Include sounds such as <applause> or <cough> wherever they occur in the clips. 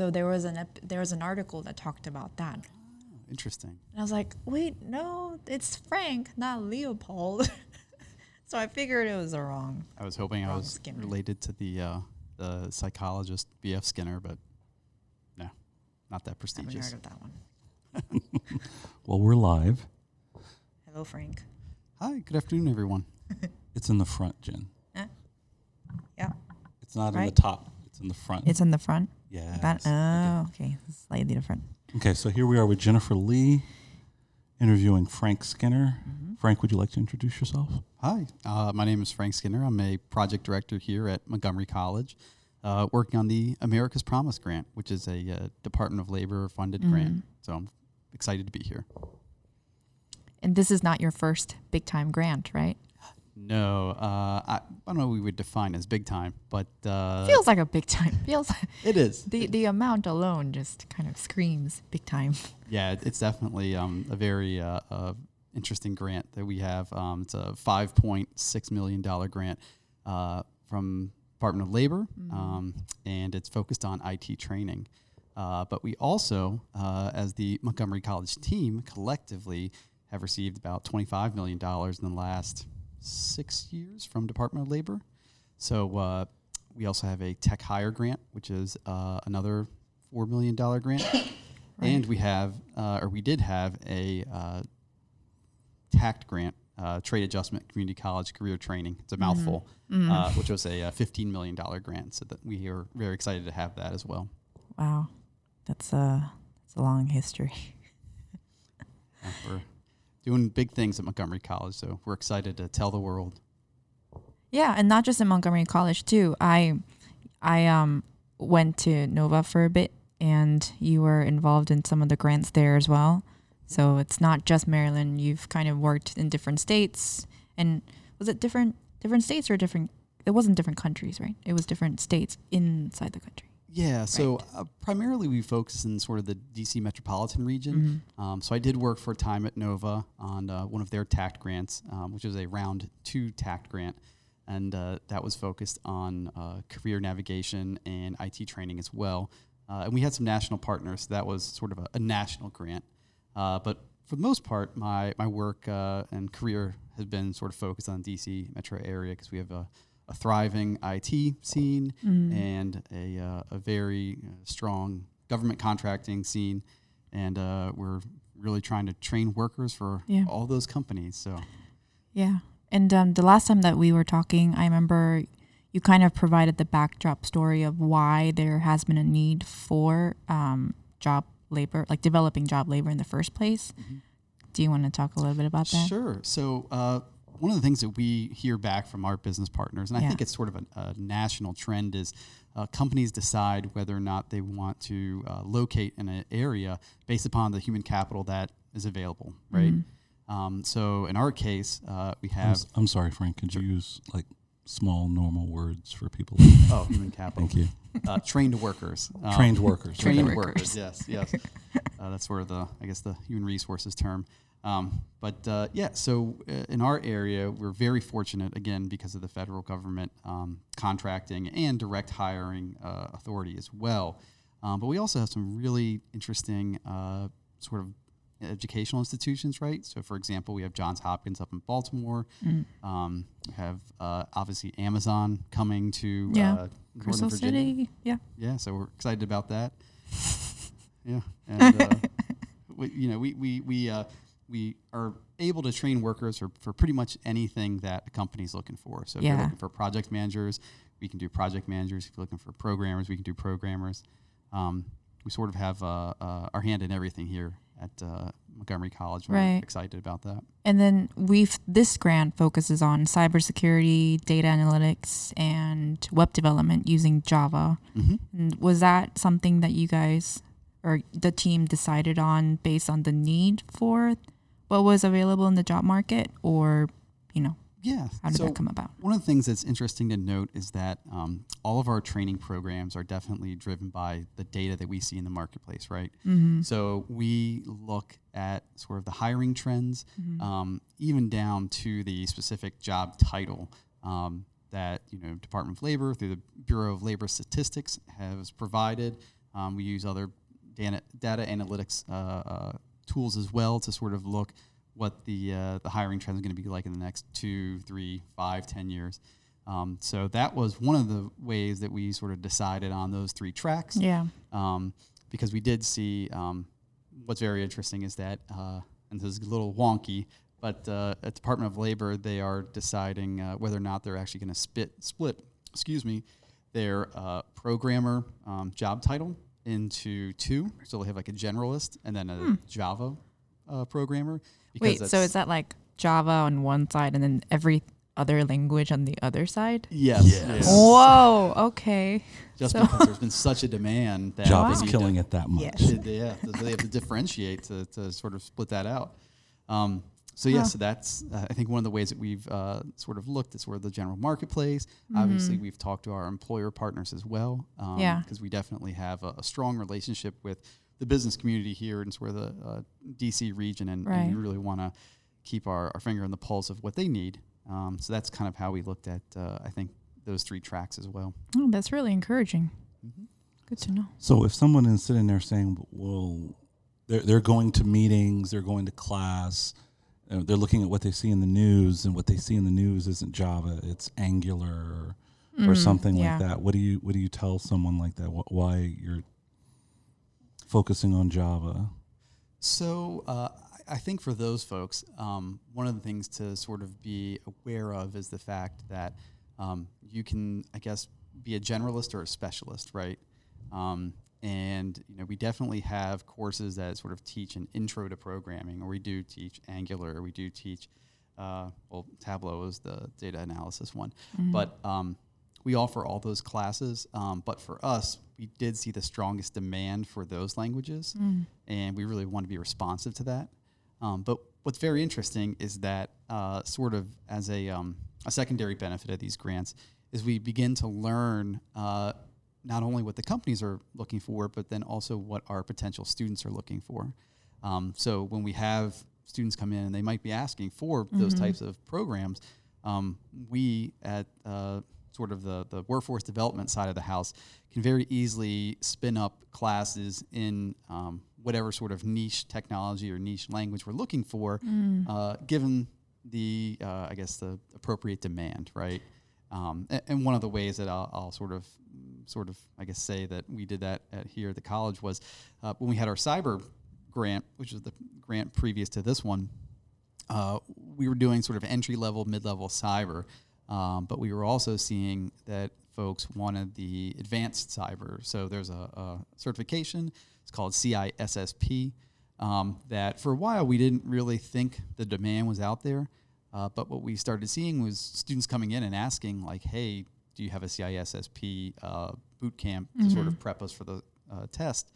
So there was an ep- there was an article that talked about that. Interesting. And I was like, wait, no, it's Frank, not Leopold. <laughs> so I figured it was the wrong. I was hoping I was Skinner. related to the uh, the psychologist B.F. Skinner, but no, not that Haven't prestigious. heard of that one. <laughs> Well, we're live. Hello, Frank. Hi, good afternoon, everyone. <laughs> It's in the front, Jen. Yeah, It's not in the top. It's in the front. it's in the front. Yeah. That, oh, okay, slightly different. Okay, so here we are with Jennifer Lee interviewing Frank Skinner. Mm-hmm. Frank, would you like to introduce yourself? Hi, uh, my name is Frank Skinner. I'm a project director here at Montgomery College, uh, working on the America's Promise Grant, which is a uh, Department of Labor funded Mm-hmm. grant. So I'm excited to be here. And this is not your first big time grant, right? No, uh, I, I don't know what we would define as big time, but uh, Feels like a big time. <laughs> Feels it is. the the amount alone just kind of screams big time. <laughs> Yeah, it's definitely um, a very uh, interesting grant that we have. Um, it's a five point six million dollar grant uh, from Department of Labor, um, and it's focused on IT training. Uh, but we also, uh, as the Montgomery College team, collectively have received about twenty five million dollars in the last six years from Department of Labor. So uh, we also have a tech hire grant, which is uh, another four million dollar grant, <coughs> and we have, uh, or we did have a uh, TACT grant, uh, Trade Adjustment Community College Career Training. It's a mouthful, Uh, which was a, fifteen million dollar grant. So that we are very excited to have that as well. Wow, that's a that's a long history. Doing big things at Montgomery College, so we're excited to tell the world. Yeah, and not just at Montgomery College too. I I um went to Nova for a bit and you were involved in some of the grants there as well. So it's not just Maryland. You've kind of worked in different states and was it different different states or different it wasn't different countries, right? It was different states inside the country. Yeah, so uh, primarily we focus in sort of the DC metropolitan region. Um, so I did work for a time at Nova on uh, one of their TACT grants, um, which was a round two TACT grant. And uh, that was focused on uh, career navigation and IT training as well. Uh, and we had some national partners. So that was sort of a, a national grant. Uh, but for the most part, my, my work uh, and career has been sort of focused on DC metro area because we have a, a thriving IT scene and a, uh, a very uh, strong government contracting scene. And uh, we're really trying to train workers for Yeah. all those companies. So, Yeah. And um, the last time that we were talking, I remember you kind of provided the backdrop story of why there has been a need for um, job labor, like developing job labor in the first place. Do you want to talk a little bit about that? Sure. So uh, one of the things that we hear back from our business partners, and I Yeah. think it's sort of a, a national trend, is uh, companies decide whether or not they want to uh, locate in an area based upon the human capital that is available, right? Um, so in our case, uh, we I'm, have s- I'm sorry, Frank. Could you use like small, normal words for people? <laughs> oh human capital, Thank you. uh, trained workers, <laughs> Um, Trained workers. trained Trained workers. workers. Yes, yes. <laughs> uh, that's where the I guess the human resources term. Um, but uh, yeah, so uh, in our area, we're very fortunate again because of the federal government um, contracting and direct hiring uh, authority as well. Um, but we also have some really interesting uh, sort of educational institutions, right? So, for example, we have Johns Hopkins up in Baltimore. Um, we have uh, obviously Amazon coming to Yeah. uh, Northern Crystal Virginia. City. Yeah. Yeah, so we're excited about that. <laughs> yeah, and uh, we, you know, we we we uh, we are able to train workers for, for pretty much anything that a company's looking for. So if you're looking for project managers, we can do project managers. If you're looking for programmers, we can do programmers. Um, we sort of have uh, uh, our hand in everything here at uh, Montgomery College. We're Right. excited about that. And then we've this grant focuses on cybersecurity, data analytics, and web development using Java. Mm-hmm. And was that something that you guys or the team decided on based on the need for what was available in the job market, or you know, Yeah. how did so that come about? One of the things that's interesting to note is that um, all of our training programs are definitely driven by the data that we see in the marketplace, right? Mm-hmm. So we look at sort of the hiring trends, um, even down to the specific job title um, that you know Department of Labor through the Bureau of Labor Statistics has provided. Um, we use other data, data analytics uh, uh, tools as well to sort of look what the uh, the hiring trend is going to be like in the next two, three, five, ten years. Um, so that was one of the ways that we sort of decided on those three tracks. Yeah. Um, because we did see um, what's very interesting is that, uh, and this is a little wonky, but uh, at Department of Labor, they are deciding uh, whether or not they're actually going to split, split, excuse me, their uh, programmer um, job title into two. So they'll have like a generalist and then a Hmm. Java uh, programmer. Wait, so is that like Java on one side and then every other language on the other side? Yes. Yes. yes. Whoa. Okay. Just So- because there's been such a demand that Java's they killing it that much. Yes. They- they- yeah, they have to differentiate to, to sort of split that out. Um, so yeah, Huh. so that's uh, I think one of the ways that we've uh, sort of looked at sort of the general marketplace. Obviously, we've talked to our employer partners as well. Um, Mm-hmm. Yeah. because we definitely have a, a strong relationship with the business community here in sort of the uh, DC region, and, and we really want to keep our, our finger on the pulse of what they need. Um, so that's kind of how we looked at uh, I think those three tracks as well. Oh, that's really encouraging. Mhm. Good to know. So if someone is sitting there saying, "Well, they're they're going to meetings, they're going to class, uh, they're looking at what they see in the news, and what they see in the news isn't Java, it's Angular or, or Mm, something yeah. like that." What do you what do you tell someone like that? Wh- Why you're focusing on Java? So uh, I I think for those folks, um, one of the things to sort of be aware of is the fact that um, you can, I guess, be a generalist or a specialist, right? Um, and you know, we definitely have courses that sort of teach an intro to programming, or we do teach Angular, or we do teach, uh, well, Tableau is the data analysis one, Mm-hmm. but um, we offer all those classes. Um, but for us, we did see the strongest demand for those languages Mm. and we really want to be responsive to that. Um, but what's very interesting is that, uh, sort of as a, um, a secondary benefit of these grants, is we begin to learn uh, not only what the companies are looking for, but then also what our potential students are looking for. Um, so when we have students come in and they might be asking for those types of programs, um, we at uh, sort of the, the workforce development side of the house can very easily spin up classes in um, whatever sort of niche technology or niche language we're looking for, uh, given the, uh, I guess, the appropriate demand, right? Um, a- and, one of the ways that I'll, I'll sort of, sort of, I guess, say that we did that at here at the college was uh, when we had our cyber grant, which is the grant previous to this one. Uh, we were doing sort of entry level, mid level cyber, um, but we were also seeing that folks wanted the advanced cyber. So there's a, a certification. It's called CISSP. Um, that for a while we didn't really think the demand was out there, uh, but what we started seeing was students coming in and asking like, "Hey, do you have a CISSP uh, boot camp to sort of prep us for the uh, test?"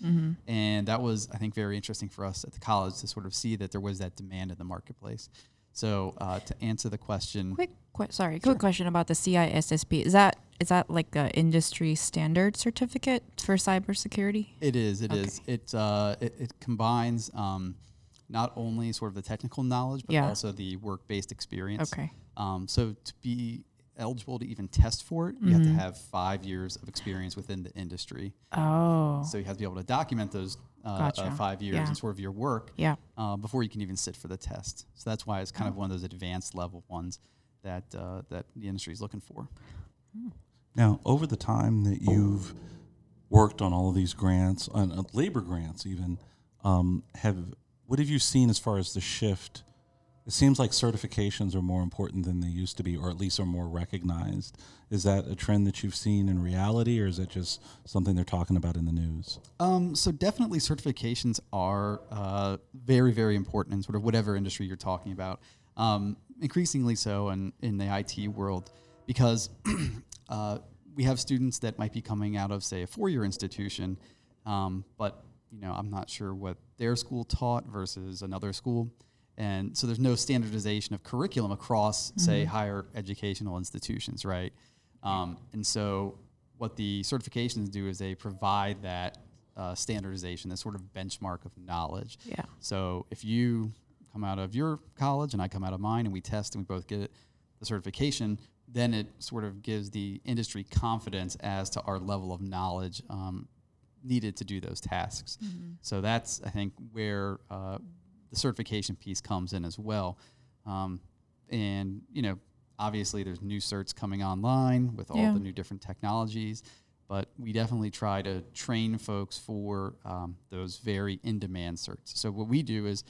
And that was, I think, very interesting for us at the college to sort of see that there was that demand in the marketplace. So uh, to answer the question, Quick, que- sorry, quick question about the CISSP. Is that is that like a industry standard certificate for cybersecurity? It is. It is. It, uh, it it combines um, not only sort of the technical knowledge, but Yeah. also the work-based experience. Okay. Um, so to be eligible to even test for it, you have to have five years of experience within the industry. Oh. So you have to be able to document those uh, uh, five years Yeah. and sort of your work yeah. uh, before you can even sit for the test. So that's why it's kind of one of those advanced level ones that uh, that the industry is looking for. Now, over the time that you've worked on all of these grants, on uh, labor grants, even, um, have what have you seen as far as the shift? It seems like certifications are more important than they used to be, or at least are more recognized. Is that a trend that you've seen in reality, or is it just something they're talking about in the news? Um, so definitely certifications are uh, very, very important in sort of whatever industry you're talking about. Um, increasingly so in, in the IT world because <clears throat> uh, we have students that might be coming out of, say, a four-year institution, um, but you know I'm not sure what their school taught versus another school, and so there's no standardization of curriculum across, say, higher educational institutions, right? Um, and so what the certifications do is they provide that uh, standardization, that sort of benchmark of knowledge. Yeah. So if you come out of your college and I come out of mine and we test and we both get the certification, then it sort of gives the industry confidence as to our level of knowledge um, needed to do those tasks. So that's I think where uh, the certification piece comes in as well. Um, and you know, obviously there's new certs coming online with all Yeah. the new different technologies, but we definitely try to train folks for um, those very in-demand certs. So what we do is,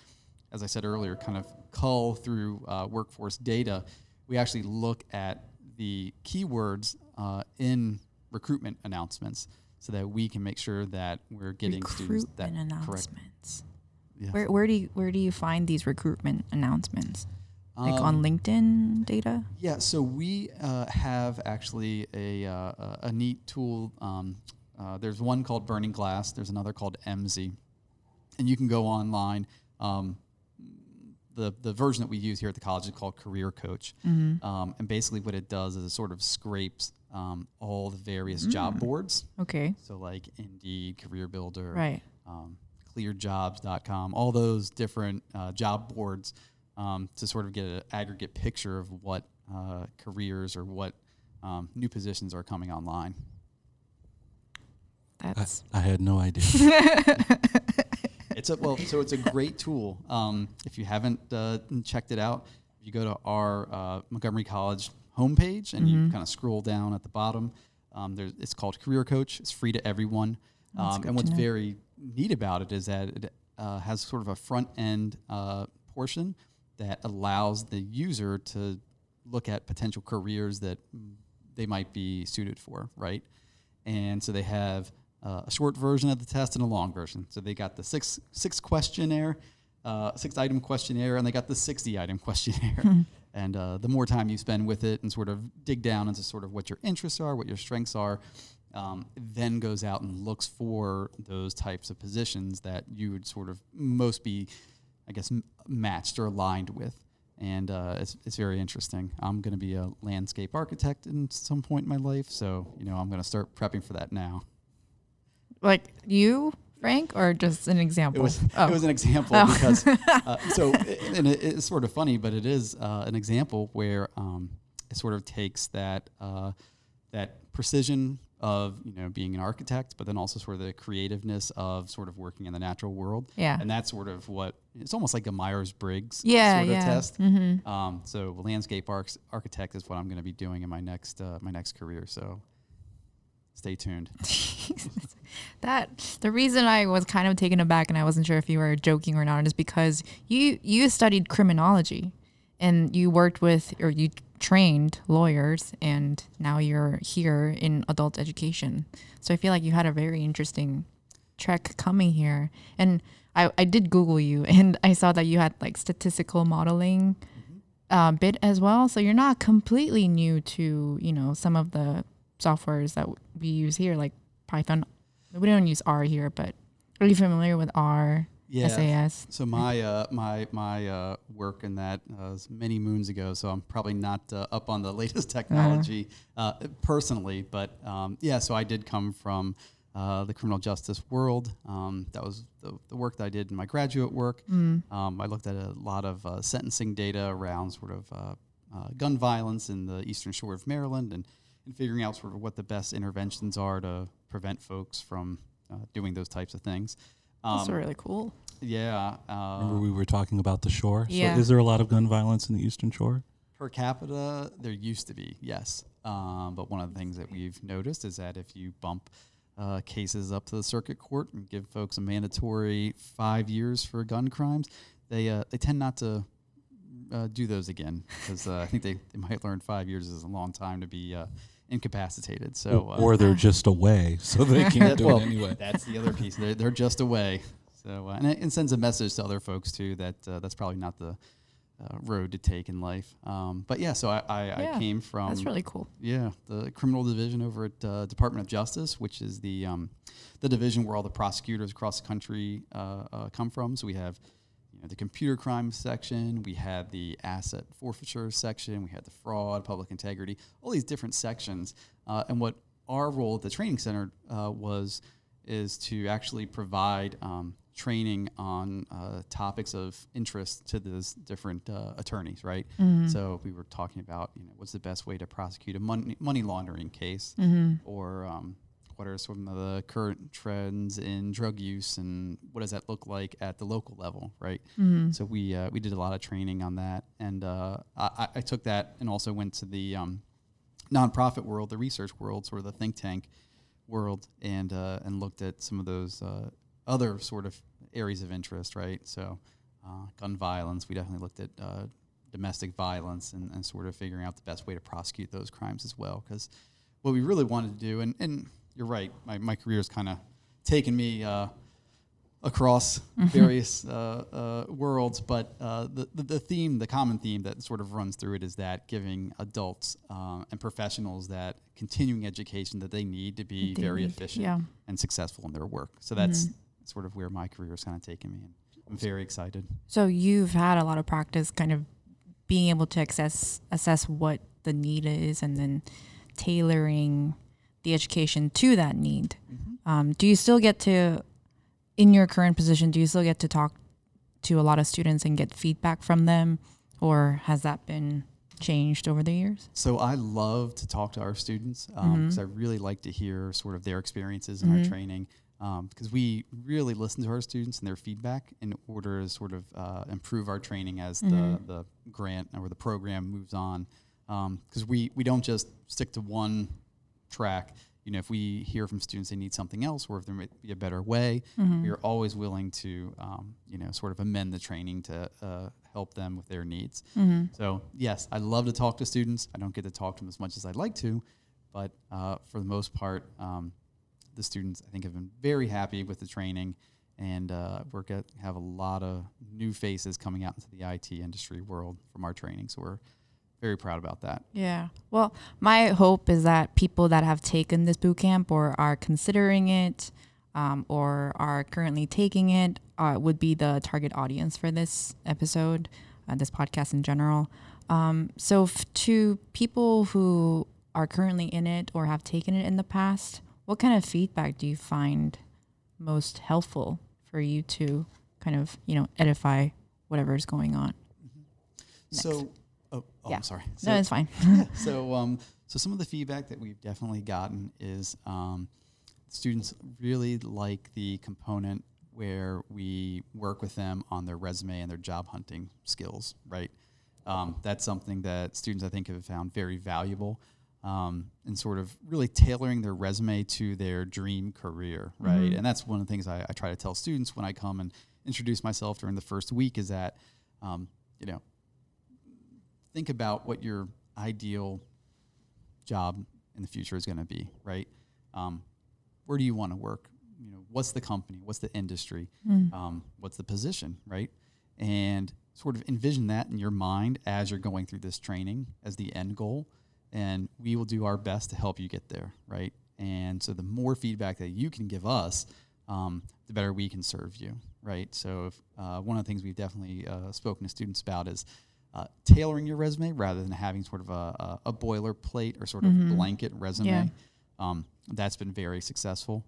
as I said earlier, kind of cull through uh, workforce data. We actually look at the keywords uh, in recruitment announcements so that we can make sure that we're getting students that recruitment correct. Yeah. Where where do you where do you find these recruitment announcements? Like Um, on LinkedIn data? Yeah, so we uh, have actually a, uh, a- neat tool. Um, uh, there's one called Burning Glass. There's another called EMSI, and you can go online. Um, the the version that we use here at the college is called Career Coach, um, and basically what it does is it sort of scrapes um, all the various job boards. Okay. So like Indeed, Career Builder, Right. um, clearjobs.com, all those different uh, job boards um, to sort of get an aggregate picture of what uh, careers or what um, new positions are coming online. I, That's I had no idea. <laughs> It's a well, so it's a great tool. Um, if you haven't uh, checked it out, you go to our uh, Montgomery College homepage and you kind of scroll down at the bottom. Um, there's, it's called Career Coach. It's free to everyone. Um, and what's very neat about it is that it uh, has sort of a front end uh, portion that allows the user to look at potential careers that they might be suited for, right? And so they have uh, a short version of the test and a long version. So they got the six six questionnaire, uh, six item questionnaire, and they got the sixty item <laughs> questionnaire. and uh, the more time you spend with it and sort of dig down into sort of what your interests are, what your strengths are, um, then goes out and looks for those types of positions that you would sort of most be, I guess, m- matched or aligned with. And uh, it's, it's very interesting. I'm going to be a landscape architect in some point in my life, so you know I'm going to start prepping for that now. like you, Frank, or just an example? It was oh. <laughs> it was an example Oh. because <laughs> uh, so and it, it's sort of funny, but it is uh, an example where um, it sort of takes that uh, that precision of you know being an architect, but then also sort of the creativeness of sort of working in the natural world. Yeah. and that's sort of what it's almost like a Myers Briggs Yeah, sort of yeah. test. Mhm. Um, so landscape arch- architect is what I'm going to be doing in my next uh, my next career. So stay tuned. <laughs> that the reason I was kind of taken aback and I wasn't sure if you were joking or not is because you you studied criminology and you worked with or you trained lawyers and now you're here in adult education. So I feel like you had a very interesting trek coming here. And I, I did Google you <laughs> and I saw that you had like statistical modeling uh, bit as well. So you're not completely new to, you know, some of the softwares that we use here, like Python. We don't use R here, but are you familiar with R, Yeah. SAS? So my uh, my my uh, work in that uh, was many moons ago. So I'm probably not uh, up on the <laughs> latest technology uh, personally, but um, yeah. So I did come from uh, the criminal justice world. Um, that was the, the work that I did in my graduate work. Um, I looked at a lot of uh, sentencing data around sort of uh, uh, gun violence in the eastern shore of Maryland and, and figuring out sort of what the best interventions are to prevent folks from uh, doing those types of things. That's Um, really cool. yeah. Uh, Remember we were talking about the shore. Yeah. So is there a lot of gun violence in the Eastern Shore? Per capita, there used to be, yes. Um, but one of the things that we've noticed is that if you bump uh, cases up to the circuit court and give folks a mandatory five years for gun crimes, they uh, they tend not to uh, do those again because uh, I think they, they might learn five years is a long time to be uh, incapacitated. So uh, or they're just away, so they <laughs> can't do well, it anyway. That's the other piece. They're, they're just away. So, uh, and it, it sends a message to other folks too that uh, that's probably not the uh, road to take in life. Um, but yeah, so I, I, Yeah, I came from That's really cool. yeah the criminal division over at uh, Department of Justice, which is the um, the division where all the prosecutors across the country uh, uh, come from. So we have you know, the computer crime section, we had the asset forfeiture section, we had the fraud, public integrity, all these different sections. Uh, and what our role at the training center uh, was is to actually provide um, training on uh, topics of interest to those different uh, attorneys, right? So we were talking about, you know, what's the best way to prosecute a money, money laundering case, or um, what are some of the current trends in drug use and what does that look like at the local level, right? Mm-hmm. So we uh, we did a lot of training on that, and uh, I, I took that and also went to the um, nonprofit world, the research world, sort of the think tank world, and uh, and looked at some of those uh, other sort of areas of interest, right? So uh, gun violence, we definitely looked at uh, domestic violence and, and sort of figuring out the best way to prosecute those crimes as well, because what we really wanted to do, and, and you're right, my, my career has kind of taken me uh, across various uh, uh, worlds, but uh, the, the, the theme, the common theme that sort of runs through it is that giving adults uh, and professionals that continuing education that they need to be They very need, efficient yeah. and successful in their work. So that's sort of where my career has kind of taken me, and I'm very excited. So you've had a lot of practice kind of being able to access assess what the need is and then tailoring the education to that need. Mm-hmm. Um, do you still get to in your current position, do you still get to talk to a lot of students and get feedback from them or has that been changed over the years? So I love to talk to our students um, mm-hmm. because I really like to hear sort of their experiences in our mm-hmm. training um, because we really listen to our students and their feedback in order to sort of uh, improve our training as the, the grant or the program moves on. Um, because we, we don't just stick to one track. You know, if we hear from students they need something else or if there might be a better way, we are always willing to, um, you know, sort of amend the training to uh, help them with their needs. So, yes, I love to talk to students. I don't get to talk to them as much as I'd like to, but uh, for the most part, um, the students I think have been very happy with the training, and uh, we're get, have a lot of new faces coming out into the IT industry world from our training. So we're very proud about that. Yeah. Well, my hope is that people that have taken this boot camp or are considering it um, or are currently taking it uh, would be the target audience for this episode, uh, this podcast in general. Um, so, f- to people who are currently in it or have taken it in the past, what kind of feedback do you find most helpful for you to kind of, you know, edify whatever is going on? So, oh, Yeah. I'm sorry. So, no, it's fine. <laughs> so, um, so some of the feedback that we've definitely gotten is um, students really like the component where we work with them on their resume and their job hunting skills. Right, um, that's something that students I think have found very valuable. Um, and sort of really tailoring their resume to their dream career, right? And that's one of the things I, I try to tell students when I come and introduce myself during the first week is that, um, you know, think about what your ideal job in the future is going to be, right? Um, where do you want to work? You know, what's the company? What's the industry? Um, what's the position, right? And sort of envision that in your mind as you're going through this training as the end goal. And we will do our best to help you get there, right? And so the more feedback that you can give us, um, the better we can serve you, right? So if, uh, one of the things we've definitely uh, spoken to students about is uh, tailoring your resume rather than having sort of a, a, a boilerplate or sort of blanket resume. Yeah. Um, that's been very successful.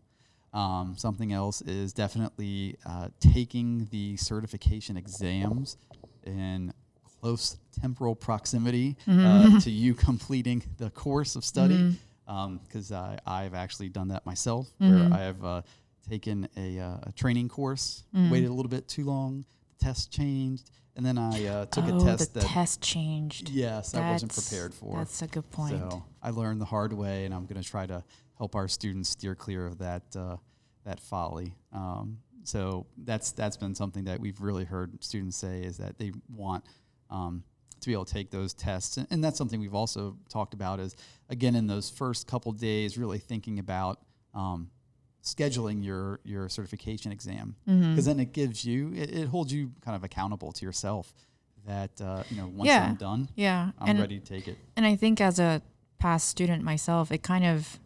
Um, something else is definitely uh, taking the certification exams in close temporal proximity uh, to you <laughs> completing the course of study. Because I I've actually done that myself, where I have uh, taken a, uh, a training course, waited a little bit too long, the test changed, and then I uh, took oh, a test that the that test changed. yes I wasn't prepared for. That's a good point. So I learned the hard way, and I'm going to try to help our students steer clear of that uh, that folly. Um, so that's that's been something that we've really heard students say is that they want um, to be able to take those tests, and, and that's something we've also talked about. Is again in those first couple days, really thinking about. Um, scheduling your your certification exam because Mm-hmm. then it gives you it, it holds you kind of accountable to yourself that uh, you know once Yeah. I'm done yeah, I'm and ready to take it and I think as a past student myself, it kind of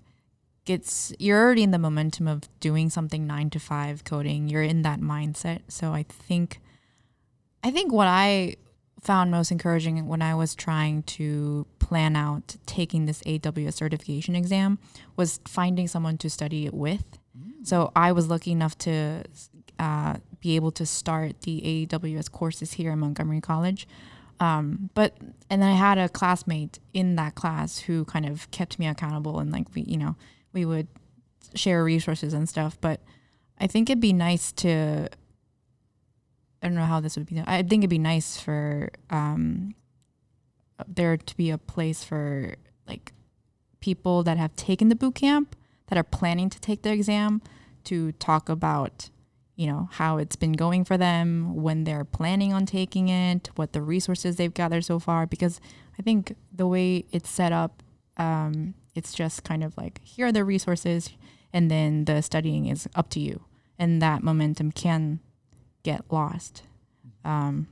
gets you're already in the momentum of doing something nine to five coding. You're in that mindset. So I think, I think what I found most encouraging when I was trying to plan out taking this AWS certification exam was finding someone to study it with. So I was lucky enough to uh, be able to start the AWS courses here at Montgomery College. Um, but and I had a classmate in that class who kind of kept me accountable and like we, you know, we would share resources and stuff. But I think it'd be nice to. I don't know how this would be. I think it'd be nice for um, there to be a place for like people that have taken the boot camp that are planning to take the exam to talk about you know how it's been going for them when they're planning on taking it what the resources they've gathered so far because i think the way it's set up um, it's just kind of like here are the resources and then the studying is up to you. And that momentum can get lost. Um,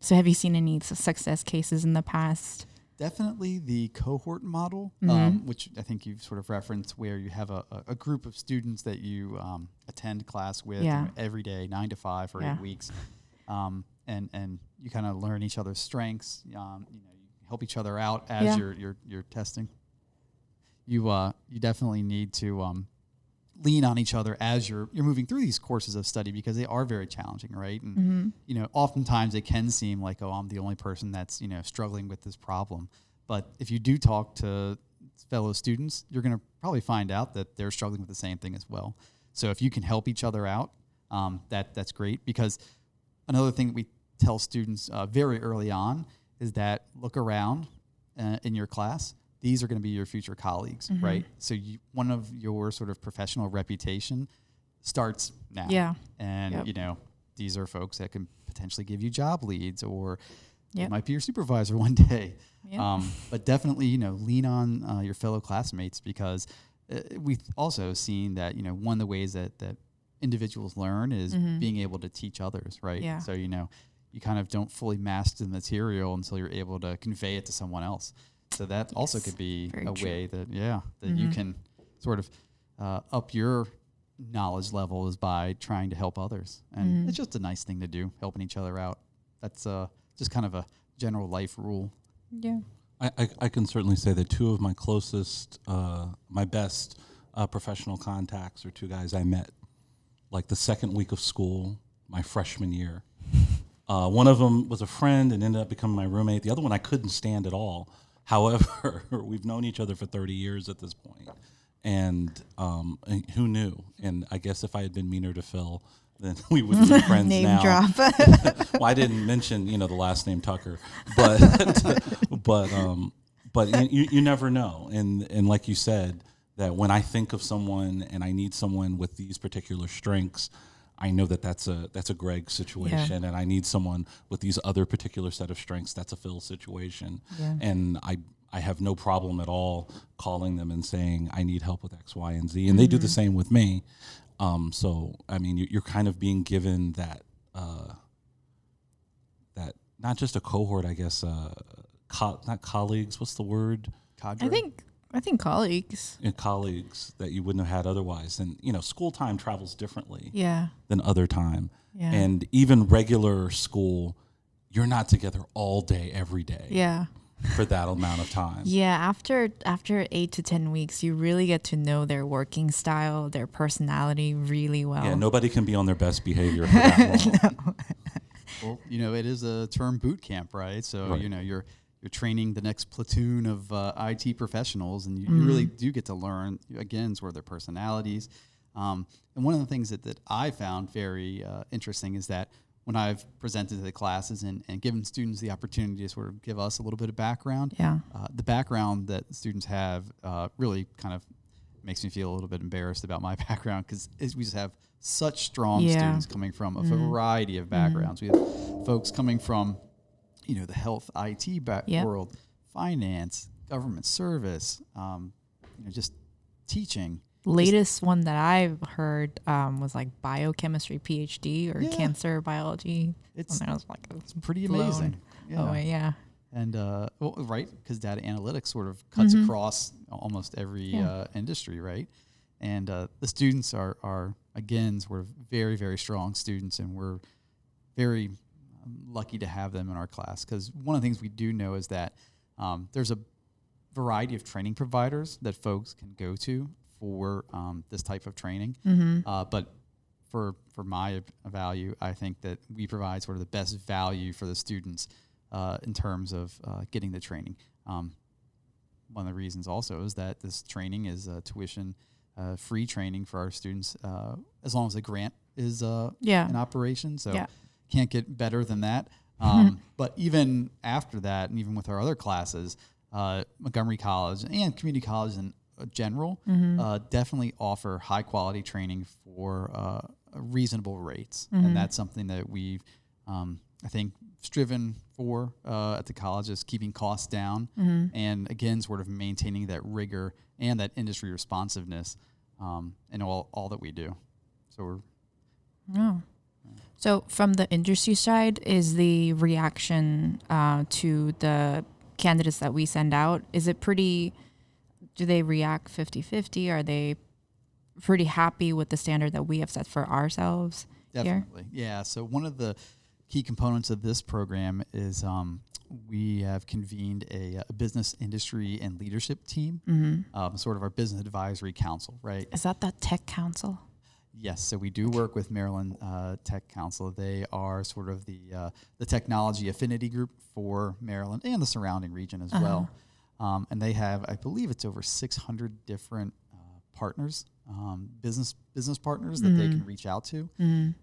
so have you seen any success cases in the past Definitely the cohort model, Mhm. um, which I think you've sort of referenced, where you have a, a- a group of students that you um, attend class with Yeah. every day, nine to five for Yeah. eight weeks, um, and and you kind of learn each other's strengths. Um, you know, you help each other out as Yeah. you're you're you're testing. You uh you definitely need to um, lean on each other as you're you're moving through these courses of study because they are very challenging, right? And mm-hmm. you know, oftentimes it can seem like, oh, I'm the only person that's, you know, struggling with this problem. But if you do talk to fellow students, you're going to probably find out that they're struggling with the same thing as well. So if you can help each other out, um, that that's great. Because another thing that we tell students uh, very early on is that look around uh, in your class. These are going to be your future colleagues, Mhm. right? So you, one of your sort of professional reputation starts now yeah and Yep. you know these are folks that can potentially give you job leads or Yep. it might be your supervisor <laughs> one day yeah um, but definitely you know lean on uh, your fellow classmates because uh, we've also seen that you know one of the ways that that individuals learn is Mhm. being able to teach others right Yeah. so you know you kind of don't fully master the material until you're able to convey it to someone else so that also could be very a true. way that yeah that you Mhm. can sort of uh, up your knowledge level is by trying to help others and Mhm. it's just a nice thing to do helping each other out that's uh just kind of a general life rule yeah I, I, I can certainly say that two of my closest, uh, my best uh, professional contacts are two guys I met like the second week of school, my freshman year. <laughs> Uh, one of them was a friend and ended up becoming my roommate. The other one I couldn't stand at all. However, <laughs> we've known each other for 30 years at this point. And, um, and who knew? And I guess if I had been meaner to Phil, then <laughs> we would be <laughs> friends name now drop well, I didn't mention you know the last name Tucker, but but um, but you, you never know, and and like you said, that when I think of someone and I need someone with these particular strengths, I know that that's a that's a Greg situation, and I need someone with these other particular set of strengths. That's a Phil situation, Yeah. and I. I have no problem at all calling them and saying I need help with X, Y, and Z, and they do the same with me. Um, so I mean, you- you're kind of being given that uh, that not just a cohort, I guess, uh, co- not colleagues. What's the word? cadre i think i think colleagues and colleagues that you wouldn't have had otherwise. And you know, school time travels differently yeah than other time, yeah and even regular school, you're not together all day every day yeah for that amount of time. <laughs> Yeah, after after eight to ten weeks, you really get to know their working style, their personality really well. Yeah, nobody can be on their best behavior for that <laughs> long. well you know it is a term boot camp right so Right. you know you're you're training the next platoon of uh, IT professionals, and you, you really do get to learn again sort of their personalities. Um, and one of the things that, that I found very uh, interesting is that when I've presented to the classes and, and given students the opportunity to sort of give us a little bit of background, Yeah. uh, the background that students have uh, really kind of makes me feel a little bit embarrassed about my <laughs> background because we just have such strong Yeah. students coming from a variety of backgrounds. We have folks coming from, you know, the health IT back Yep. world, finance, government service, um, you know, just teaching. Latest one that I've heard um, was like biochemistry PhD or Yeah. cancer biology. It's I was like, it's pretty amazing. oh yeah, and uh, well, right because data analytics sort of cuts Mhm. across almost every Yeah. uh, industry, right? And uh, the students are are again sort of very very strong students, and we're very lucky to have them in our class because one of the things we do know is that um, there's a variety of training providers that folks can go to for um, this type of training. mm-hmm. Uh, but for for my value, I think that we provide sort of the best value for the students uh, in terms of uh, getting the training. Um, one of the reasons also is that this training is tuition uh, free training for our students uh, as long as the grant is uh, Yeah. in operation. So Yeah. Can't get better than that. Um, but even after that, and even with our other classes, uh, Montgomery College and community college in uh, general Mm-hmm. uh, definitely offer high quality training for uh, reasonable rates, Mm-hmm. and that's something that we've, um, I think, striven for uh, at the college is keeping costs down, Mm-hmm. and again, sort of maintaining that rigor and that industry responsiveness um, in all all that we do. So we're Oh. So from the industry side, is the reaction uh, to the candidates that we send out, is it pretty, do they react 50-50? Are they pretty happy with the standard that we have set for ourselves? here? Definitely. Yeah. So one of the key components of this program is um, we have convened a, a business industry and leadership team, Mm-hmm. um, sort of our business advisory council, right? Is that the tech council? Yes. So we do work with Maryland uh, Tech Council. They are sort of the uh, the technology affinity group for Maryland and the surrounding region as well. Um, and they have, I believe, it's over 600 different uh, partners, um, business business partners that they can reach out to.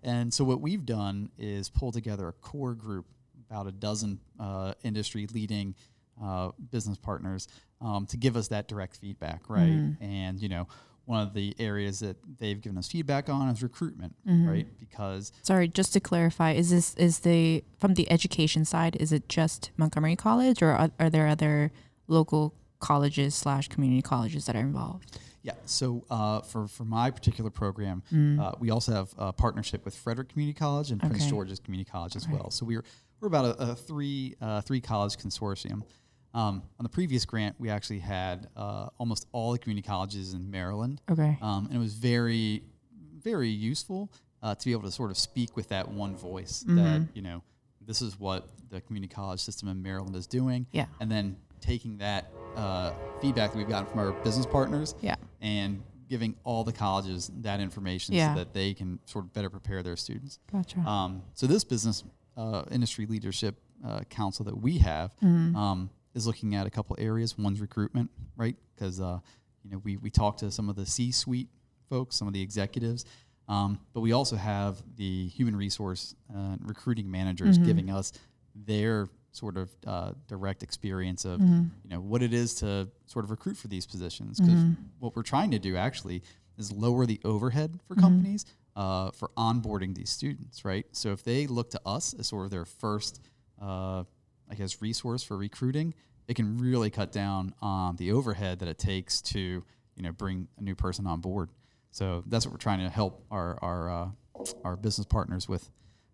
And so what we've done is pull together a core group, about a dozen uh, industry leading uh, business partners, um, to give us that direct feedback, right? And you know, one of the areas that they've given us feedback on is recruitment, right? Because Sorry, just to clarify, is this is the from the education side? Is it just Montgomery College, or are, are there other local colleges slash community colleges that are involved? Yeah. So uh, for for my particular program, uh, we also have a partnership with Frederick Community College and Prince Okay. George's Community College as Okay. well. So we're we're about a, a three uh, three college consortium. Um, on the previous grant, we actually had uh, almost all the community colleges in Maryland, Okay. um, and it was very very useful uh, to be able to sort of speak with that one voice that Mm-hmm. you know this is what the community college system in Maryland is doing Yeah. and then taking that uh, feedback that we've gotten from our business partners Yeah. and giving all the colleges that information Yeah. so that they can sort of better prepare their students. Gotcha. Um, so this business uh, industry leadership uh, council that we have Mm-hmm. um, is looking at a couple areas. One's recruitment, right? Because uh, you know we we talk to some of the C-suite folks, some of the executives, um, but we also have the human resource uh, recruiting managers Mm-hmm. giving us their sort of uh, direct experience of Mm-hmm. you know what it is to sort of recruit for these positions. Because what we're trying to do actually is lower the overhead for companies uh, for onboarding these students, right? So if they look to us as sort of their first, uh, I guess, resource for recruiting, it can really cut down on the overhead that it takes to you know bring a new person on board. So that's what we're trying to help our our uh, our business partners with.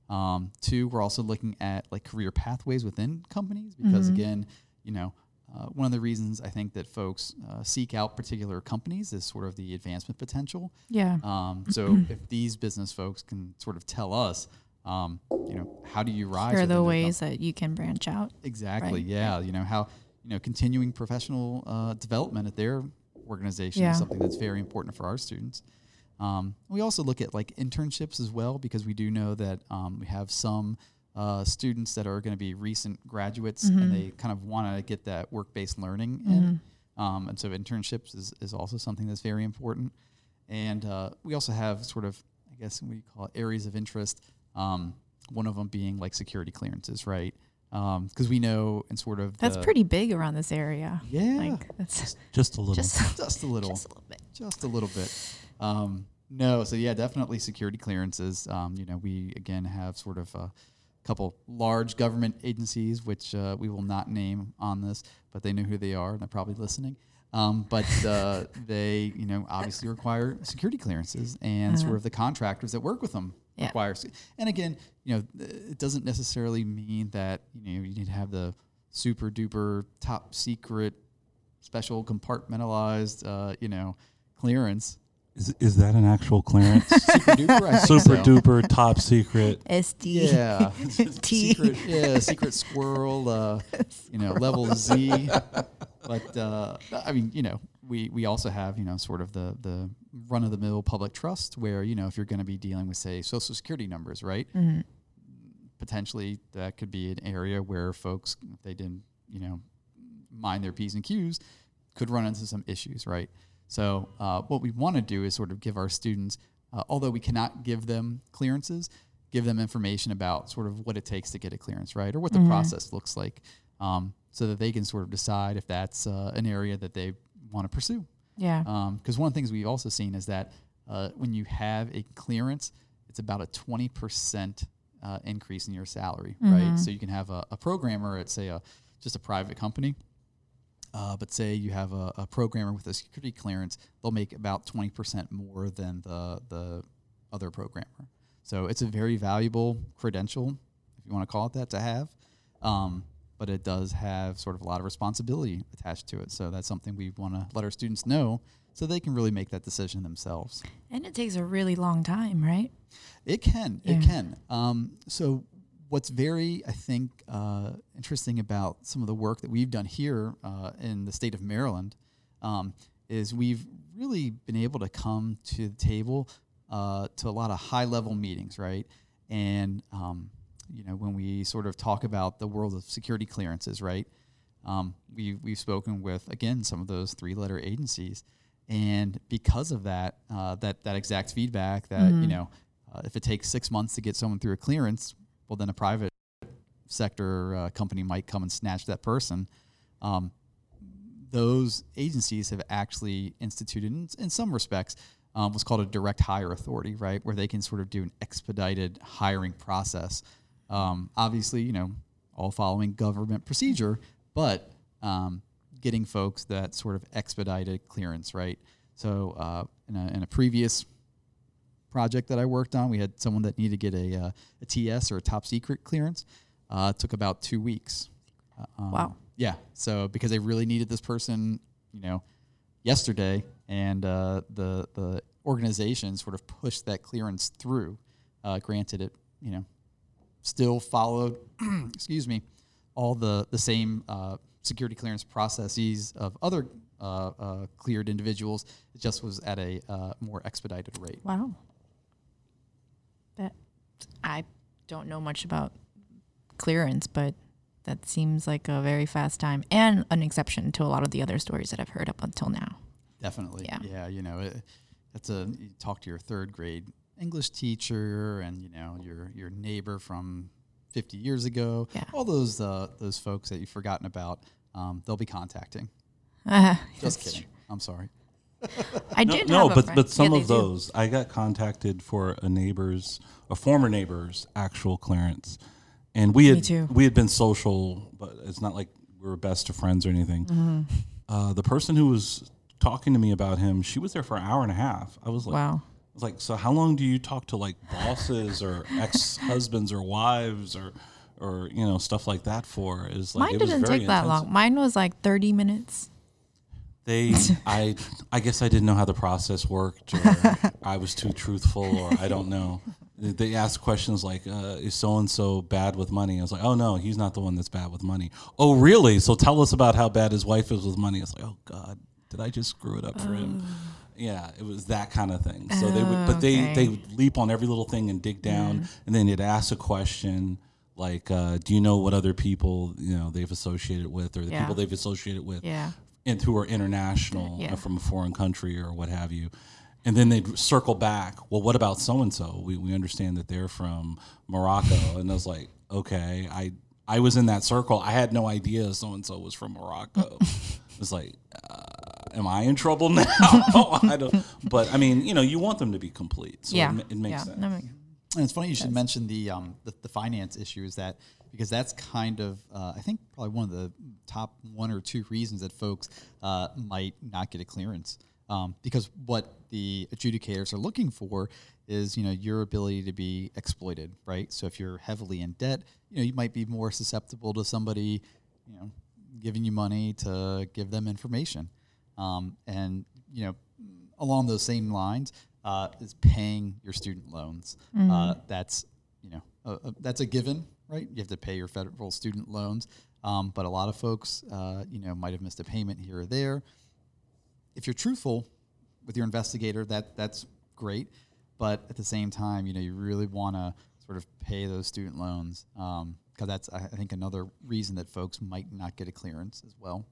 Um, two, we're also looking at like career pathways within companies because again, you know, uh, one of the reasons I think that folks uh, seek out particular companies is sort of the advancement potential. yeah. Um, so if these business folks can sort of tell us, um, you know, how do you rise? Here are the ways that you can branch out. Exactly. Right. Yeah. You know how you know continuing professional uh, development at their organization Yeah. is something that's very important for our students. Um, we also look at like internships as well because we do know that um, we have some uh, students that are going to be recent graduates Mm-hmm. and they kind of want to get that work-based learning in. Um, and so internships is, is also something that's very important. And uh, we also have sort of, I guess, we call it, areas of interest. Um, one of them being like security clearances, right? Because we know and sort of That's the- pretty big around this area. yeah, Like that's Just a little. just <laughs> just a little, just a little bit. just a little bit. Um, no, so yeah, definitely security clearances. Um, you know, we again have sort of a couple large government agencies, which uh, we will not name on this, but they know who they are and they're probably listening. Um, but uh, <laughs> they, you know, obviously require security clearances, and sort of the contractors that work with them Yeah. require. And again, you know, it doesn't necessarily mean that you know you need to have the super duper top secret, special compartmentalized, uh, you know, clearance. Is, is that an actual clearance? <laughs> Super duper, Super so. duper top secret. SD. Yeah, <laughs> T. secret, yeah, secret squirrel, uh, you know, level Z. <laughs> But uh, I mean, you know, we we also have you know sort of the the run of the mill public trust where you know if you're going to be dealing with say social security numbers, right? Mm-hmm. Potentially that could be an area where folks if they didn't you know mind their p's and q's could run into some issues, right? So uh, what we want to do is sort of give our students, uh, although we cannot give them clearances, give them information about sort of what it takes to get a clearance, right, or what the Mhm. process looks like, um, so that they can sort of decide if that's uh, an area that they want to pursue. Yeah. Because one of the things we've also seen is that uh, when you have a clearance, it's about a 20% uh, increase in your salary, right? Mhm. So you can have a, a programmer at, say, a, just a private company. Uh, but say you have a, a programmer with a security clearance, they'll make about 20% more than the, the other programmer. So it's a very valuable credential, if you want to call it that, to have. Um, but it does have sort of a lot of responsibility attached to it. So that's something we want to let our students know so they can really make that decision themselves. And it takes a really long time, right? It can. It can. Um, so, what's very, I think, uh, interesting about some of the work that we've done here uh, in the state of Maryland um, is we've really been able to come to the table uh, to a lot of high level meetings, right? And, um, you know, when we sort of talk about the world of security clearances, right? Um, we, we've spoken with, again, some of those three letter agencies. And because of that, uh, that, that exact feedback that, you know, uh, if it takes six months to get someone through a clearance, well, then a private sector uh, company might come and snatch that person. Um, those agencies have actually instituted, in, in some respects, um, what's called a direct hire authority, right, where they can sort of do an expedited hiring process. Um, obviously, you know, all following government procedure, but um, getting folks that sort of expedited clearance, right? So, uh, in, a, in a previous project that I worked on, we had someone that needed to get a, uh, a TS or a top secret clearance. Uh, it took about two weeks. Uh, um, Wow. Yeah. So because they really needed this person, you know, yesterday, and uh, the the organization sort of pushed that clearance through. Uh, granted, it you know still followed, <clears throat> excuse me, all the the same uh, security clearance processes of other uh, uh, cleared individuals. It just was at a uh, more expedited rate. Wow. That I don't know much about clearance, but that seems like a very fast time and an exception to a lot of the other stories that I've heard up until now. Definitely. Yeah. Yeah. You know, it, that's a you talk to your third grade English teacher and you know your your neighbor from 50 years ago. Yeah. All those uh, those folks that you've forgotten about, um, they'll be contacting. <laughs> Uh, Just that's kidding. I'm sorry. <laughs> I no, did no, have a but friend- but some yeah, they of do. those I got contacted for a neighbor's, a former neighbor's actual clearance, and we Me had too. we had been social, but it's not like we were best of friends or anything. Mm-hmm. Uh, the person who was talking to me about him, she was there for an hour and a half. I was like, Wow. I was like, so how long do you talk to like bosses or ex husbands or wives or or you know stuff like that for? Is like Mine it was didn't very take that intensive. long. Mine was like 30 minutes. They, <laughs> I, I guess I didn't know how the process worked, or I was too truthful, or I don't know. They- asked questions like, uh, "Is so and so bad with money?" I was like, "Oh no, he's not the one that's bad with money." Oh really? So tell us about how bad his wife is with money. I was like, "Oh God, did I just screw it up for him?" Yeah, it was that kind of thing. So they would, but they Okay. they would leap on every little thing and dig down, and then they'd ask a question like, uh, "Do you know what other people you know they've associated with, or the Yeah. people they've associated with?" Yeah. and who are international Yeah. uh, from a foreign country or what have you. And then they'd circle back. Well, what about so and so? We we understand that they're from Morocco, and I was like, okay, I I was in that circle. I had no idea so and so was from Morocco. <laughs> it's like, uh, am I in trouble <laughs> now? <laughs> I don't. But I mean, you know, you want them to be complete, so yeah. it, it makes yeah. sense. That make- And it's funny you should mention the, um, the the finance issue is that because that's kind of uh, I think probably one of the top one or two reasons that folks uh, might not get a clearance um, because what the adjudicators are looking for is you know your ability to be exploited right so if you're heavily in debt you know you might be more susceptible to somebody you know giving you money to give them information um, and you know along those same lines uh, is paying your student loans. Uh, that's you know uh, uh, that's a given, right? You have to pay your federal student loans, um, but a lot of folks uh, you know might have missed a payment here or there. If you're truthful with your investigator, that that's great, but at the same time, you know you really want to sort of pay those student loans because that's I I think another reason that folks might not get a clearance as well.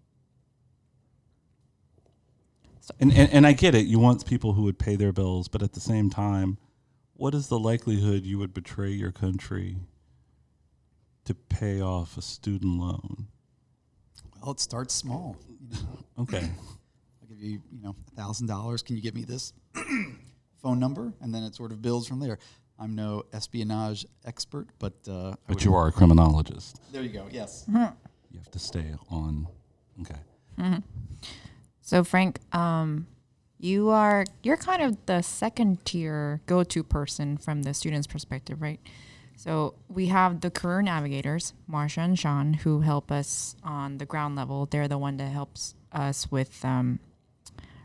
And, and and I get it. You want people who would pay their bills, but at the same time, what is the likelihood you would betray your country to pay off a student loan? Well, it starts small. You know, Okay. <laughs> I'll give you, you know, a thousand dollars. Can you give me this <clears throat> phone number? And then it sort of builds from there. I'm no espionage expert, but uh, But you are a criminologist. There you go. Yes. You have to stay on. Okay. So Frank, um, you are you're kind of the second tier go-to person from the student's perspective, right? So we have the career navigators, Marsha and Sean, who help us on the ground level. They're the one that helps us with um,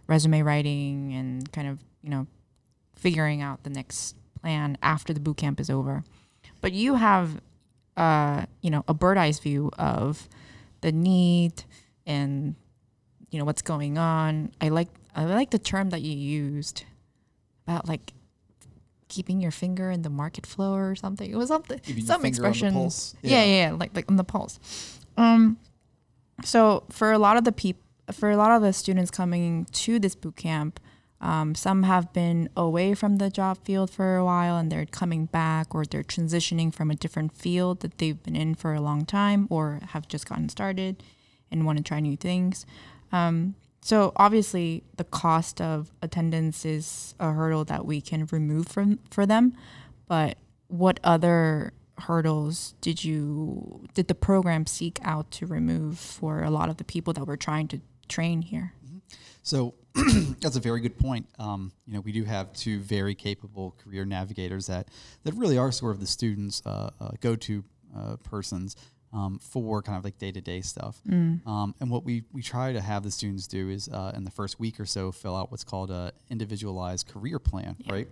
resume writing and kind of you know figuring out the next plan after the boot camp is over. But you have uh, you know a bird eyes view of the need and you know what's going on. I like I like the term that you used about like keeping your finger in the market flow or something. It was something Keeping some expression. Yeah. Yeah. yeah, yeah, like like on the pulse. Um, so for a lot of the people, for a lot of the students coming to this boot camp, um, some have been away from the job field for a while and they're coming back, or they're transitioning from a different field that they've been in for a long time, or have just gotten started and want to try new things. Um, so obviously, the cost of attendance is a hurdle that we can remove from for them. But what other hurdles did you did the program seek out to remove for a lot of the people that we're trying to train here? So <clears throat> that's a very good point. Um, you know, we do have two very capable career navigators that that really are sort of the students' uh, uh, go-to uh, persons um, for kind of like day-to-day stuff. Um, and what we we try to have the students do is uh, in the first week or so fill out what's called a individualized career plan, right?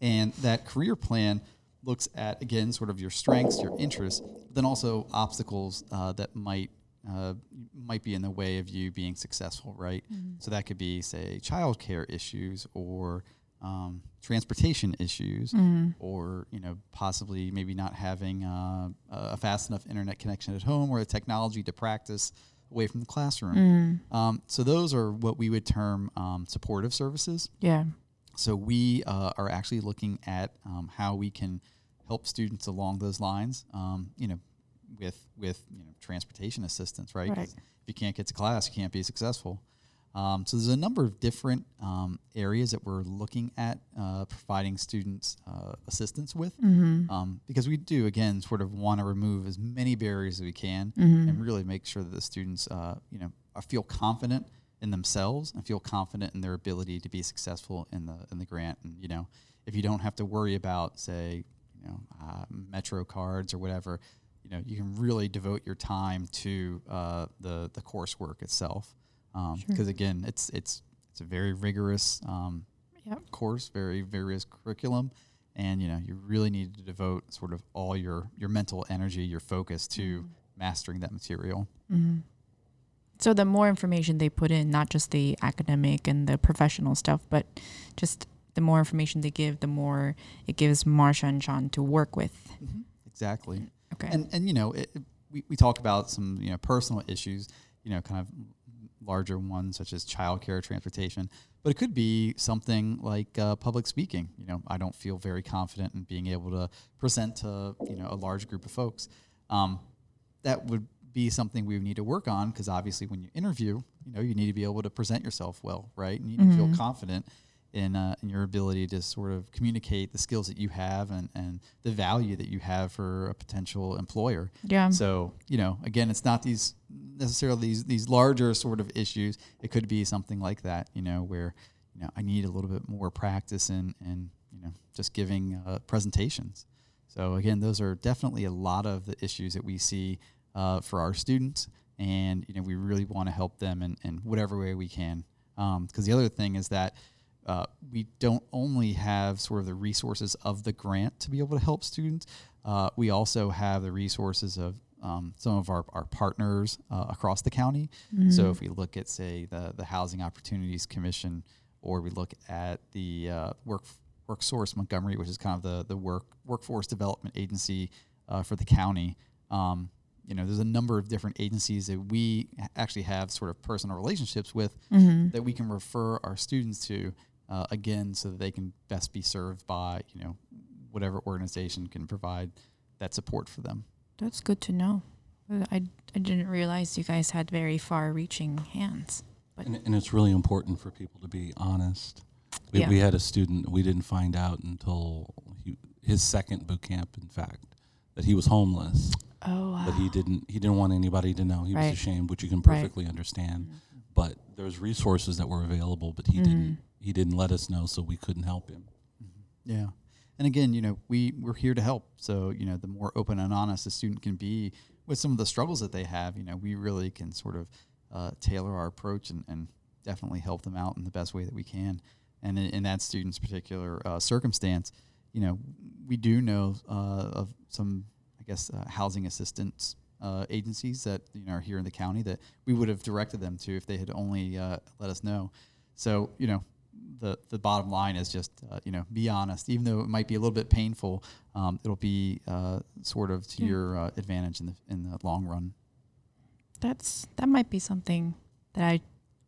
And that career plan looks at again sort of your strengths, your interests, but then also obstacles uh, that might uh, might be in the way of you being successful, right? So that could be, say, childcare issues or um, transportation issues, or you know, possibly maybe not having uh, a fast enough internet connection at home or the technology to practice away from the classroom. Um, so those are what we would term um, supportive services. Yeah. So we uh, are actually looking at um, how we can help students along those lines. Um, you know, with with you know transportation assistance, right? Right. If you can't get to class, you can't be successful. Um, so there's a number of different um, areas that we're looking at uh, providing students uh, assistance with, um, because we do again sort of want to remove as many barriers as we can, and really make sure that the students, uh, you know, are, feel confident in themselves and feel confident in their ability to be successful in the in the grant. And you know, if you don't have to worry about, say, you know, uh, Metro cards or whatever, you know, you can really devote your time to uh, the the coursework itself. Um, because again, it's it's it's a very rigorous um, Yep. course, very various curriculum, and you know, you really need to devote sort of all your your mental energy, your focus to mm-hmm. mastering that material. Mm-hmm. So the more information they put in, not just the academic and the professional stuff, but just the more information they give, the more it gives Marsha and Sean to work with. Mm-hmm. Exactly. Okay. And and you know, it- we we talk about some you know personal issues, you know, kind of larger ones such as childcare, transportation, but it could be something like uh, public speaking. You know, I don't feel very confident in being able to present to you know a large group of folks. Um, that would be something we would need to work on because obviously when you interview, you know, you need to be able to present yourself well, right? And you need to feel confident in, uh, in your ability to sort of communicate the skills that you have and, and the value that you have for a potential employer. yeah. So, you know, again, it's not these necessarily these, these larger sort of issues. It could be something like that, you know, where, you know, I need a little bit more practice in, in you know, just giving uh, presentations. So again, those are definitely a lot of the issues that we see uh, for our students, and you know we really want to help them in, in whatever way we can. Because the other thing is that uh, we don't only have sort of the resources of the grant to be able to help students, uh, we also have the resources of um, some of our, our partners uh, across the county. So if we look at, say, the, the Housing Opportunities Commission, or we look at the uh, work WorkSource Montgomery, which is kind of the, the work workforce development agency uh, for the county, um, you know, there's a number of different agencies that we actually have sort of personal relationships with Mm-hmm. that we can refer our students to, uh, again, so that they can best be served by, you know, whatever organization can provide that support for them. That's good to know. Uh, I, I didn't realize you guys had very far reaching hands. But And, and it's really important for people to be honest. We, Yeah. we had a student we didn't find out until he, his second boot camp, in fact, that he was homeless. oh, wow. But he didn't he didn't want anybody to know. He Right. was ashamed, which you can Right. perfectly understand. But there's resources that were available, but he didn't he didn't let us know, so we couldn't help him. Yeah. And again, you know, we, we're here to help. So, you know, the more open and honest a student can be with some of the struggles that they have, you know, we really can sort of uh, tailor our approach and, and definitely help them out in the best way that we can. And in, in that student's particular uh, circumstance, you know, we do know uh, of some, I guess, uh, housing assistance uh, agencies that, you know, are here in the county that we would have directed them to if they had only uh, let us know. So, you know, the the bottom line is just uh, you know be honest even though it might be a little bit painful um, it'll be uh, sort of to Yeah. your uh, advantage in the in the long run That's that might be something that I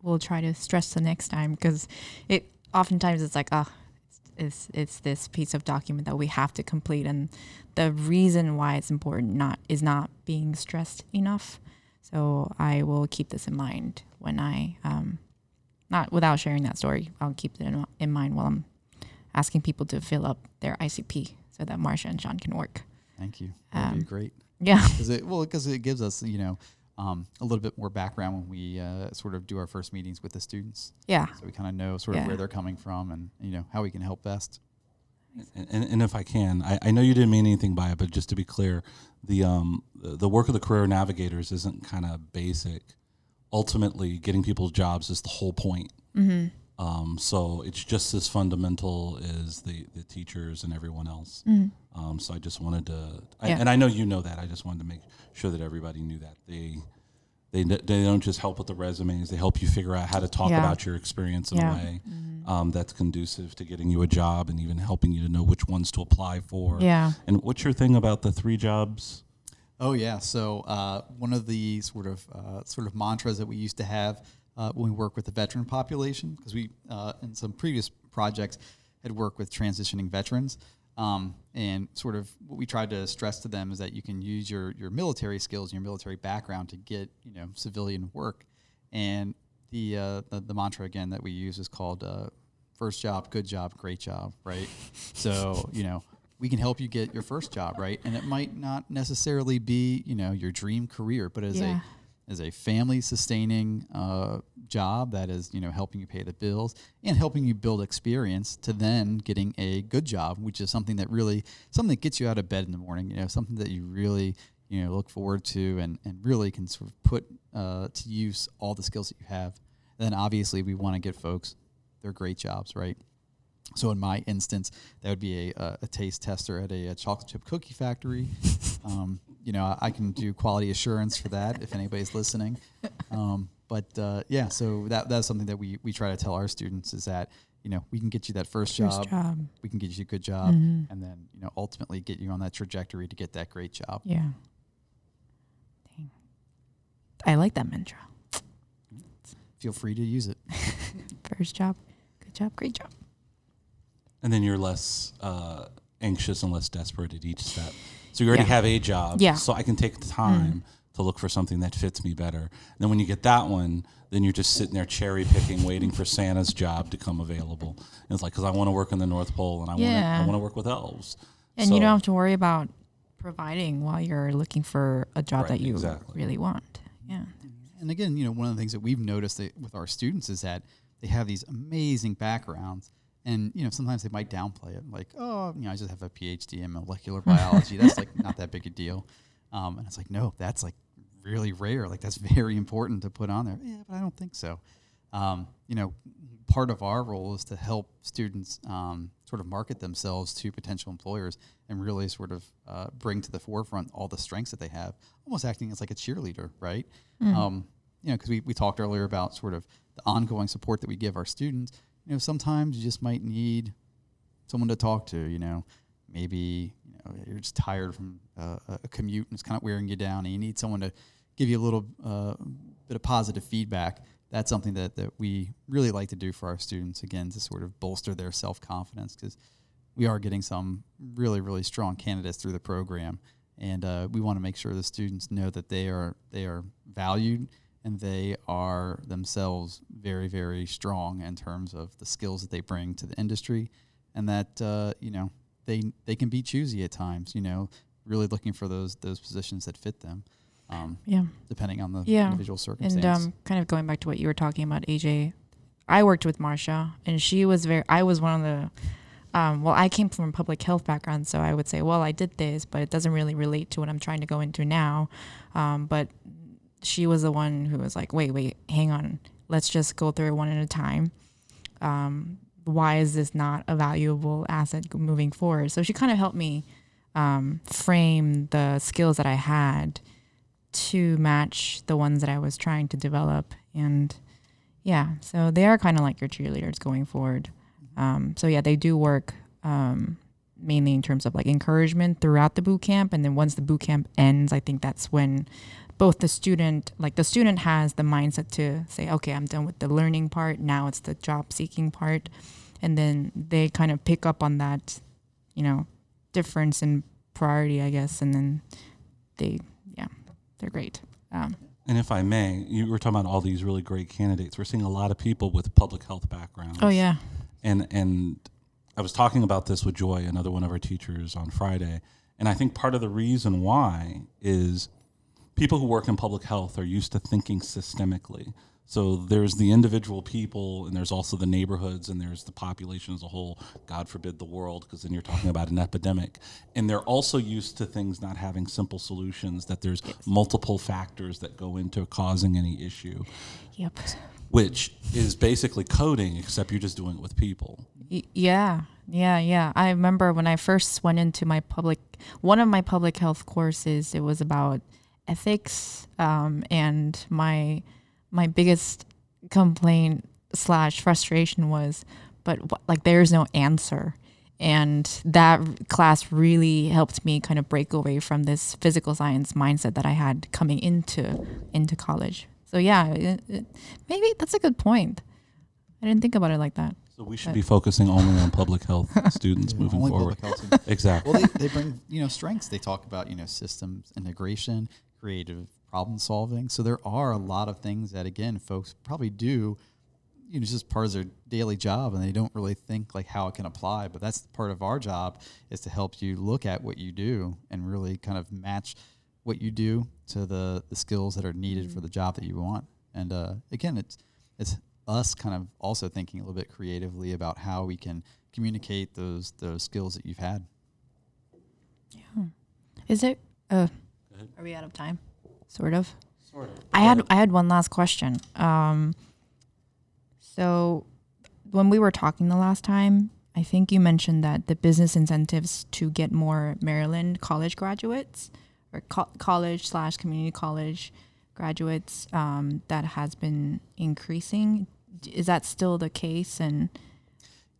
will try to stress the next time because it oftentimes it's like ah it's, it's it's this piece of document that we have to complete and the reason why it's important not is not being stressed enough. So I will keep this in mind when I um not without sharing that story. I'll keep it in, in mind while I'm asking people to fill up their ICP so that Marsha and Sean can work. thank you that'd be Um, great Yeah. <laughs> because it well because it gives us you know um, a little bit more background when we uh, sort of do our first meetings with the students Yeah. so we kind of know sort of Yeah. where they're coming from and you know how we can help best And, and, and if I can, I, I know you didn't mean anything by it, but just to be clear, the um the, the work of the career navigators isn't kind of basic. Ultimately, getting people's jobs is the whole point. Mm-hmm. Um, so it's just as fundamental as the, the teachers and everyone else. Mm-hmm. Um, so I just wanted to, I, Yeah. and I know you know that. I just wanted to make sure that everybody knew that they they they don't just help with the resumes. They help you figure out how to talk Yeah. about your experience in Yeah. a way um, that's conducive to getting you a job and even helping you to know which ones to apply for. Yeah. And what's your thing about the three jobs? Oh yeah. So uh, one of the sort of uh, sort of mantras that we used to have uh, when we work with the veteran population, because we uh, in some previous projects had worked with transitioning veterans, um, and sort of what we tried to stress to them is that you can use your your military skills your military background to get you know civilian work, and the uh, the, the mantra again that we use is called uh, first job, good job, great job, right? so you know we can help you get your first job, right? And it might not necessarily be, you know, your dream career, but as Yeah. a as a family sustaining uh, job that is, you know, helping you pay the bills and helping you build experience to then getting a good job, which is something that really something that gets you out of bed in the morning, you know, something that you really, you know, look forward to and, and really can sort of put uh, to use all the skills that you have. then obviously we want to get folks their great jobs, right? So in my instance, that would be a, a, a taste tester at a, a chocolate chip cookie factory. <laughs> Um, you know, I, I can do quality assurance for that if anybody's listening. Um, but uh, yeah, so that that's something that we we try to tell our students is that you know we can get you that first, First job, job. we can get you a good job, Mhm. and then you know ultimately get you on that trajectory to get that great job. Yeah. Dang. I like that mantra. Feel free to use it. <laughs> First job, good job, great job. And then you're less uh, anxious and less desperate at each step. So you already Yeah. have a job. Yeah. Mm. So I can take the time to look for something that fits me better. And then when you get that one, then you're just sitting there cherry picking, waiting for Santa's job to come available. And it's like, because I want to work in the North Pole and I want to, I Yeah. want to work with elves. And you don't have to worry about providing while you're looking for a job Right, that you exactly. really want. Yeah. And again, you know, one of the things that we've noticed that with our students is that they have these amazing backgrounds. And, you know, sometimes they might downplay it, like, oh, you know, I just have a PhD in molecular <laughs> biology. That's like not that big a deal. Um, and it's like, no, that's like really rare. Like, that's <laughs> very important to put on there. Yeah, but I don't think so. Um, you know, part of our role is to help students um, sort of market themselves to potential employers and really sort of uh, bring to the forefront all the strengths that they have, almost acting as like a cheerleader, right? Um, you know, because we, we talked earlier about sort of the ongoing support that we give our students. You know, sometimes you just might need someone to talk to, you know, maybe you know you're just tired from uh, a commute and it's kind of wearing you down, and you need someone to give you a little uh, bit of positive feedback. That's something that, that we really like to do for our students again to sort of bolster their self confidence because we are getting some really really strong candidates through the program, and uh, we want to make sure the students know that they are they are valued and they are themselves very very strong in terms of the skills that they bring to the industry, and that uh, you know they they can be choosy at times. You know, really looking for those those positions that fit them. Um, Yeah. depending on the Yeah. individual circumstance. And um, kind of going back to what you were talking about, AJ, I worked with Marsha, and she was very. I was one of the. Um, well, I came from a public health background, so I would say, well, I did this, but it doesn't really relate to what I'm trying to go into now. Um, but she was the one who was like, wait, wait, hang on, let's just go through it one at a time. Um, why is this not a valuable asset moving forward? So she kind of helped me um, frame the skills that I had to match the ones that I was trying to develop. And yeah, so they are kind of like your cheerleaders going forward. Um, so yeah, they do work um, mainly in terms of like encouragement throughout the boot camp. And then once the boot camp ends, I think that's when both the student, like the student has the mindset to say, okay, I'm done with the learning part. Now it's the job seeking part. And then they kind of pick up on that, you know, difference in priority, I guess. And then they, yeah, they're great. Um, And if I may, you were talking about all these really great candidates. We're seeing a lot of people with public health backgrounds. oh, yeah. and and I was talking about this with Joy, another one of our teachers, on Friday, and I think part of the reason why is people who work in public health are used to thinking systemically. So there's the individual people, and there's also the neighborhoods, and there's the population as a whole. God forbid the world, because then you're talking about an epidemic. And they're also used to things not having simple solutions. That there's multiple factors that go into causing any issue Yep. which is basically coding, except you're just doing it with people. Y- Yeah, yeah, yeah. I remember when I first went into my public, one of my public health courses. It was about ethics, um, and my my biggest complaint slash frustration was, but wh- like there's no answer, and that class really helped me kind of break away from this physical science mindset that I had coming into into college. So yeah, it, it, maybe that's a good point. I didn't think about it like that. So we should be focusing only on public health <laughs> students Yeah, moving forward. public health <laughs> students. Exactly. well, they, they bring you know strengths. They talk about you know systems integration, creative problem solving. So there are a lot of things that again folks probably do, you know, just part of their daily job, and they don't really think like how it can apply. But that's part of our job is to help you look at what you do and really kind of match what you do to the the skills that are needed for the job that you want. And uh, again, it's it's us kind of also thinking a little bit creatively about how we can communicate those those skills that you've had. Yeah is it? Uh. Are we out of time? Sort of. Sort of. I had I had one last question. Um, so when we were talking the last time, I think you mentioned that the business incentives to get more Maryland college graduates or co- college slash community college graduates um, that has been increasing. Is that still the case? And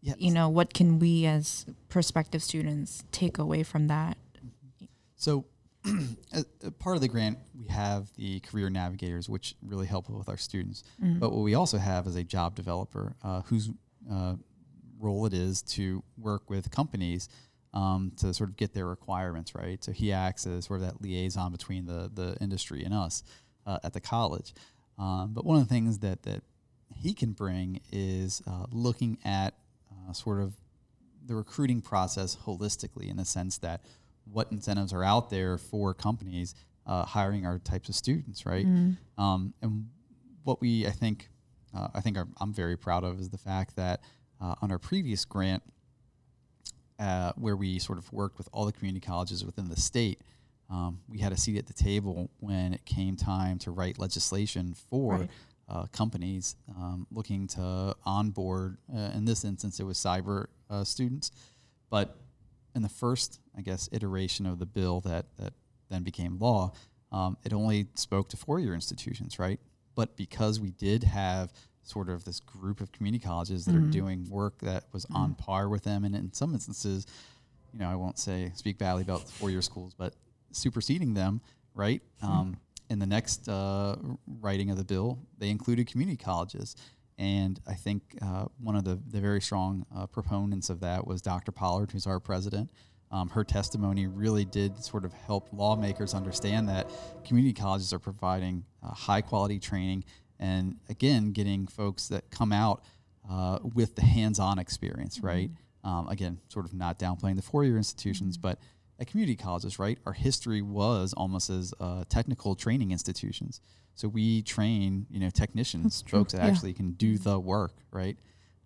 Yeah, you know, what can we as prospective students take away from that? So, <clears throat> part of the grant, we have the career navigators, which really help with our students. But what we also have is a job developer uh, whose uh, role it is to work with companies um, to sort of get their requirements right. So he acts as sort of that liaison between the the industry and us uh, at the college. Um, but one of the things that that he can bring is uh, looking at uh, sort of the recruiting process holistically in the sense that what incentives are out there for companies uh, hiring our types of students, right? Um, and what we, I think, uh, I think are, I'm very proud of is the fact that uh, on our previous grant, uh, where we sort of worked with all the community colleges within the state, um, we had a seat at the table when it came time to write legislation for Right. uh, companies um, looking to onboard. Uh, in this instance, it was cyber uh, students, but in the first, I guess, iteration of the bill that that then became law, um, it only spoke to four-year institutions, right? But because we did have sort of this group of community colleges that are doing work that was on par with them, and in some instances, you know, I won't say speak badly about the four year schools, but superseding them, right? Um, in the next uh, writing of the bill, they included community colleges. And I think uh, one of the, the very strong uh, proponents of that was Dr. Pollard, who's our president. Um, her testimony really did sort of help lawmakers understand that community colleges are providing uh, high quality training and, again, getting folks that come out uh, with the hands on experience, right? Um, again, sort of not downplaying the four year institutions, but at community colleges, right, our history was almost as uh, technical training institutions. So we train, you know, technicians, folks that yeah. actually can do the work, right?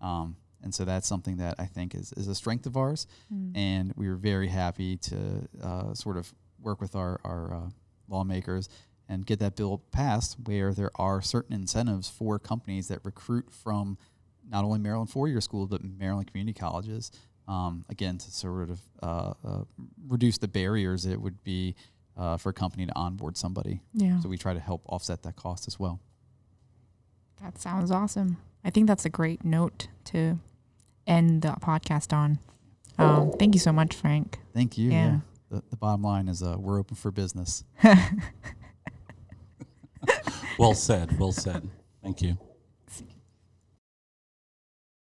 Um, and so that's something that I think is, is a strength of ours. And we were very happy to uh, sort of work with our, our uh, lawmakers and get that bill passed where there are certain incentives for companies that recruit from not only Maryland four-year schools, but Maryland community colleges. Um, again, to sort of uh, uh, reduce the barriers it would be uh, for a company to onboard somebody. Yeah. So we try to help offset that cost as well. That sounds awesome. I think that's a great note to end the podcast on. Um, thank you so much, Frank. Thank you. Yeah. Yeah. The, the bottom line is uh, we're open for business. <laughs> Well said. Well said. Thank you.